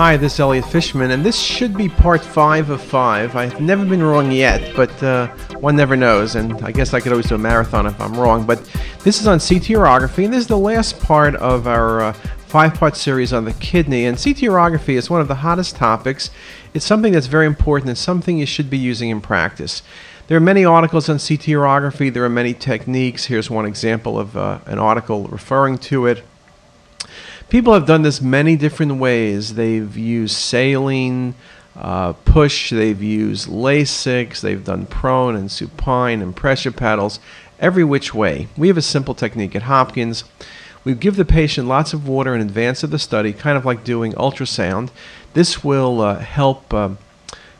Hi, this is Elliot Fishman, and this should be part five of five. I've never been wrong yet, but uh, one never knows, and I guess I could always do a marathon if I'm wrong. But this is on CT urography, and this is the last part of our uh, five part series on the kidney. And CT urography is one of the hottest topics. It's something that's very important and something you should be using in practice. There are many articles on CT urography, there are many techniques. Here's one example of uh, an article referring to it. People have done this many different ways. They've used saline, uh, push, they've used Lasix, they've done prone and supine and pressure paddles, every which way. We have a simple technique at Hopkins. We give the patient lots of water in advance of the study, kind of like doing ultrasound. This will uh, help. Uh,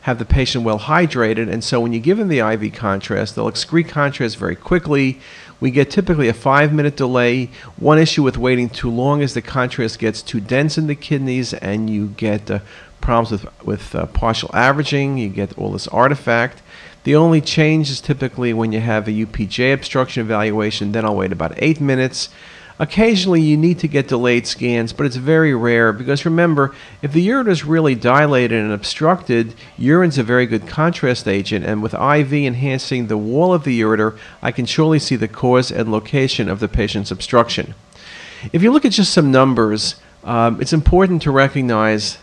have the patient well hydrated. And so when you give them the IV contrast, they'll excrete contrast very quickly. We get typically a five minute delay. One issue with waiting too long is the contrast gets too dense in the kidneys and you get uh, problems with, with uh, partial averaging. You get all this artifact. The only change is typically when you have a UPJ obstruction evaluation, then I'll wait about eight minutes. Occasionally, you need to get delayed scans, but it's very rare because remember, if the ureter is really dilated and obstructed, urine's a very good contrast agent, and with IV enhancing the wall of the ureter, I can surely see the cause and location of the patient's obstruction. If you look at just some numbers, um, it's important to recognize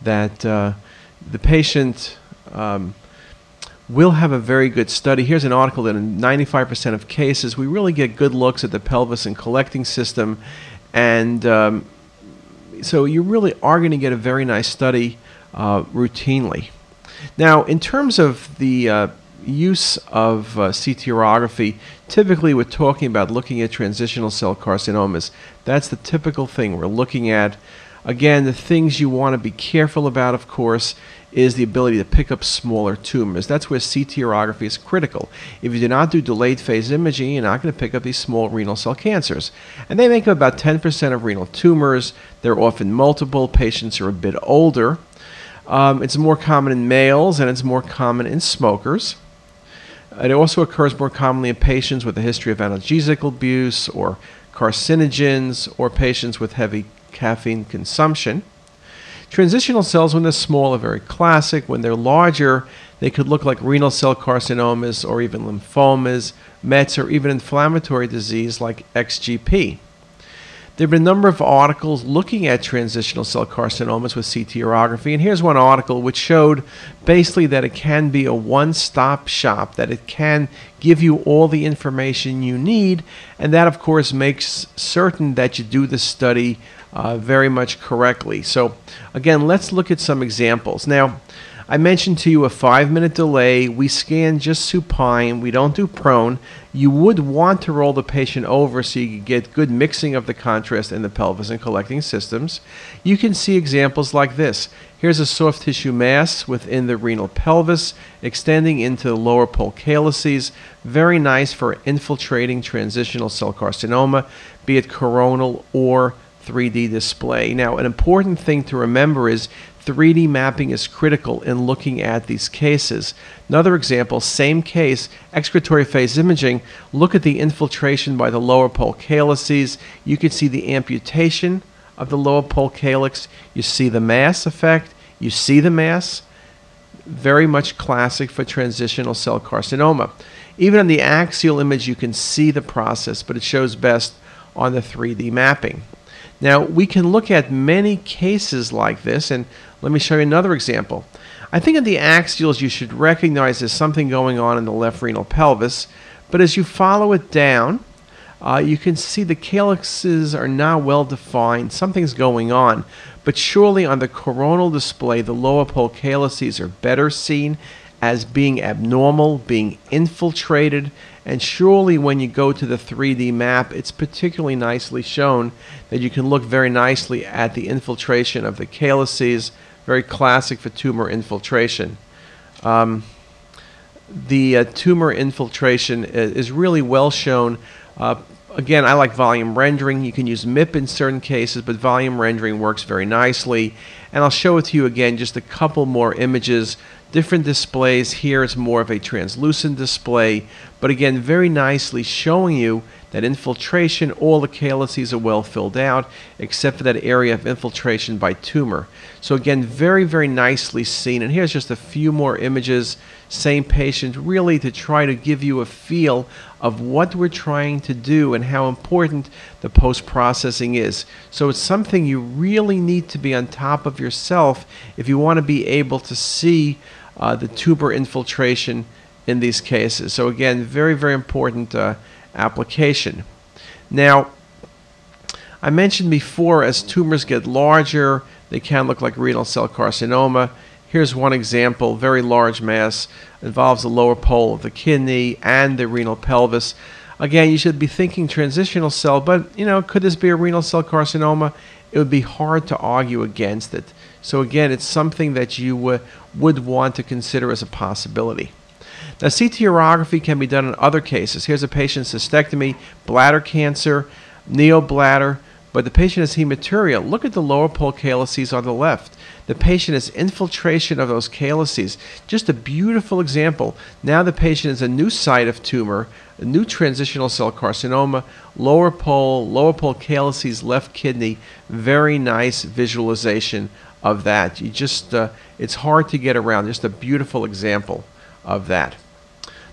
that uh, the patient. Um, will have a very good study. Here's an article that in 95% of cases, we really get good looks at the pelvis and collecting system. And um, so you really are going to get a very nice study uh, routinely. Now, in terms of the uh, use of uh, CT urography, typically we're talking about looking at transitional cell carcinomas. That's the typical thing we're looking at. Again, the things you want to be careful about, of course, is the ability to pick up smaller tumors. That's where CT urography is critical. If you do not do delayed phase imaging, you're not going to pick up these small renal cell cancers. And they make up about 10% of renal tumors. They're often multiple. Patients are a bit older. Um, it's more common in males and it's more common in smokers. It also occurs more commonly in patients with a history of analgesic abuse or carcinogens or patients with heavy caffeine consumption. Transitional cells, when they're small, are very classic. When they're larger, they could look like renal cell carcinomas or even lymphomas, METs, or even inflammatory disease like XGP. There have been a number of articles looking at transitional cell carcinomas with CT urography, and here's one article which showed basically that it can be a one stop shop, that it can give you all the information you need, and that, of course, makes certain that you do the study uh, very much correctly. So, again, let's look at some examples. Now, I mentioned to you a five minute delay. We scan just supine, we don't do prone. You would want to roll the patient over so you can get good mixing of the contrast in the pelvis and collecting systems. You can see examples like this. Here's a soft tissue mass within the renal pelvis, extending into the lower pole calyces. Very nice for infiltrating transitional cell carcinoma, be it coronal or 3D display. Now, an important thing to remember is 3D mapping is critical in looking at these cases. Another example, same case, excretory phase imaging. Look at the infiltration by the lower pole calyces. You can see the amputation of the lower pole calyx. You see the mass effect. You see the mass. Very much classic for transitional cell carcinoma. Even on the axial image, you can see the process, but it shows best on the 3D mapping. Now, we can look at many cases like this, and let me show you another example. I think in the axials, you should recognize there's something going on in the left renal pelvis, but as you follow it down, uh, you can see the calyxes are not well defined. Something's going on. But surely on the coronal display, the lower pole calyces are better seen as being abnormal, being infiltrated, and surely when you go to the 3D map, it's particularly nicely shown that you can look very nicely at the infiltration of the calyces, very classic for tumor infiltration. Um, the uh, tumor infiltration is really well shown. Uh, again, I like volume rendering. You can use MIP in certain cases, but volume rendering works very nicely. And I'll show it to you again, just a couple more images different displays. Here it's more of a translucent display, but again, very nicely showing you that infiltration, all the calyces are well filled out, except for that area of infiltration by tumor. So again, very, very nicely seen. And here's just a few more images, same patient, really to try to give you a feel of what we're trying to do and how important the post-processing is. So it's something you really need to be on top of yourself if you want to be able to see uh, the tumor infiltration in these cases. So again, very, very important uh, application. Now, I mentioned before as tumors get larger, they can look like renal cell carcinoma. Here's one example, very large mass, involves the lower pole of the kidney and the renal pelvis. Again, you should be thinking transitional cell, but you know, could this be a renal cell carcinoma? It would be hard to argue against it. So again, it's something that you uh, would want to consider as a possibility. Now, CT urography can be done in other cases. Here's a patient's cystectomy, bladder cancer, neobladder, but the patient has hematuria. Look at the lower pole calyces on the left. The patient has infiltration of those calyces. Just a beautiful example. Now the patient is a new site of tumor, a new transitional cell carcinoma, lower pole, lower pole calyces, left kidney. Very nice visualization of that. You just, uh, it's hard to get around. Just a beautiful example of that.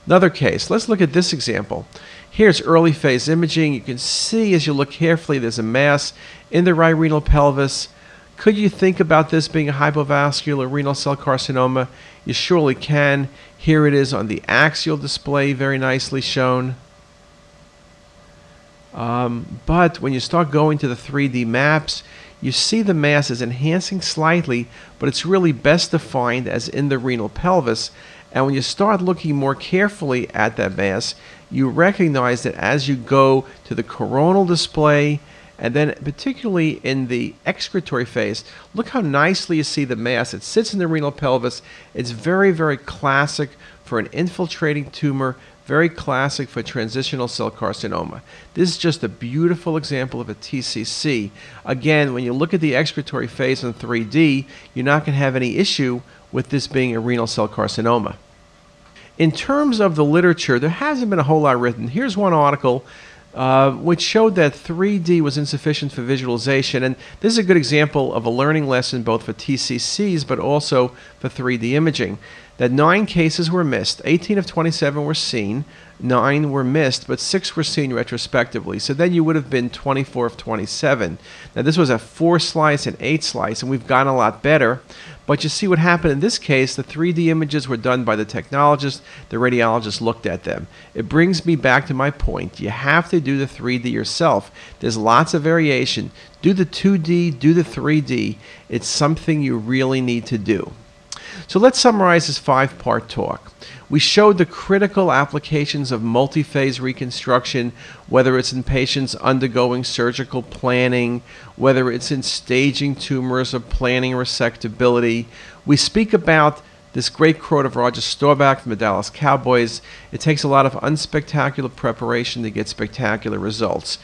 Another case, let's look at this example. Here's early phase imaging. You can see as you look carefully there's a mass in the right renal pelvis. Could you think about this being a hypovascular renal cell carcinoma? You surely can. Here it is on the axial display, very nicely shown. Um, but when you start going to the 3D maps, you see the mass is enhancing slightly, but it's really best defined as in the renal pelvis. And when you start looking more carefully at that mass, you recognize that as you go to the coronal display, and then particularly in the excretory phase, look how nicely you see the mass. It sits in the renal pelvis. It's very, very classic for an infiltrating tumor, very classic for transitional cell carcinoma. This is just a beautiful example of a TCC. Again, when you look at the excretory phase in 3D, you're not going to have any issue with this being a renal cell carcinoma. In terms of the literature, there hasn't been a whole lot written. Here's one article uh, which showed that 3D was insufficient for visualization. And this is a good example of a learning lesson both for TCCs but also for 3D imaging. That nine cases were missed, 18 of 27 were seen, nine were missed, but six were seen retrospectively. So then you would have been 24 of 27. Now this was a four slice and eight slice, and we've gotten a lot better. But you see what happened in this case, the 3D images were done by the technologist, the radiologist looked at them. It brings me back to my point. You have to do the 3D yourself. There's lots of variation. Do the 2D, do the 3D. It's something you really need to do. So let's summarize this five part talk. We showed the critical applications of multi-phase reconstruction, whether it's in patients undergoing surgical planning, whether it's in staging tumors or planning resectability. We speak about this great quote of Roger Staubach from the Dallas Cowboys it takes a lot of unspectacular preparation to get spectacular results.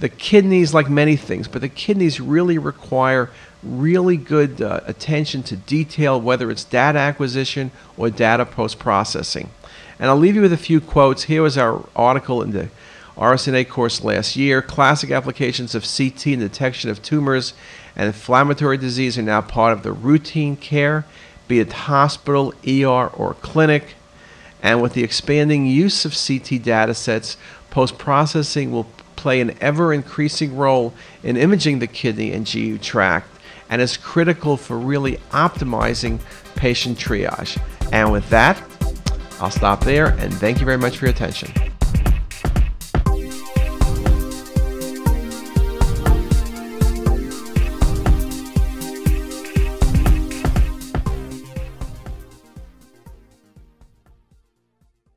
The kidneys, like many things, but the kidneys really require really good uh, attention to detail, whether it's data acquisition or data post processing. And I'll leave you with a few quotes. Here was our article in the RSNA course last year. Classic applications of CT in detection of tumors and inflammatory disease are now part of the routine care, be it hospital, ER, or clinic. And with the expanding use of CT data sets, post processing will play an ever increasing role in imaging the kidney and GU tract and is critical for really optimizing patient triage. And with that, I'll stop there and thank you very much for your attention.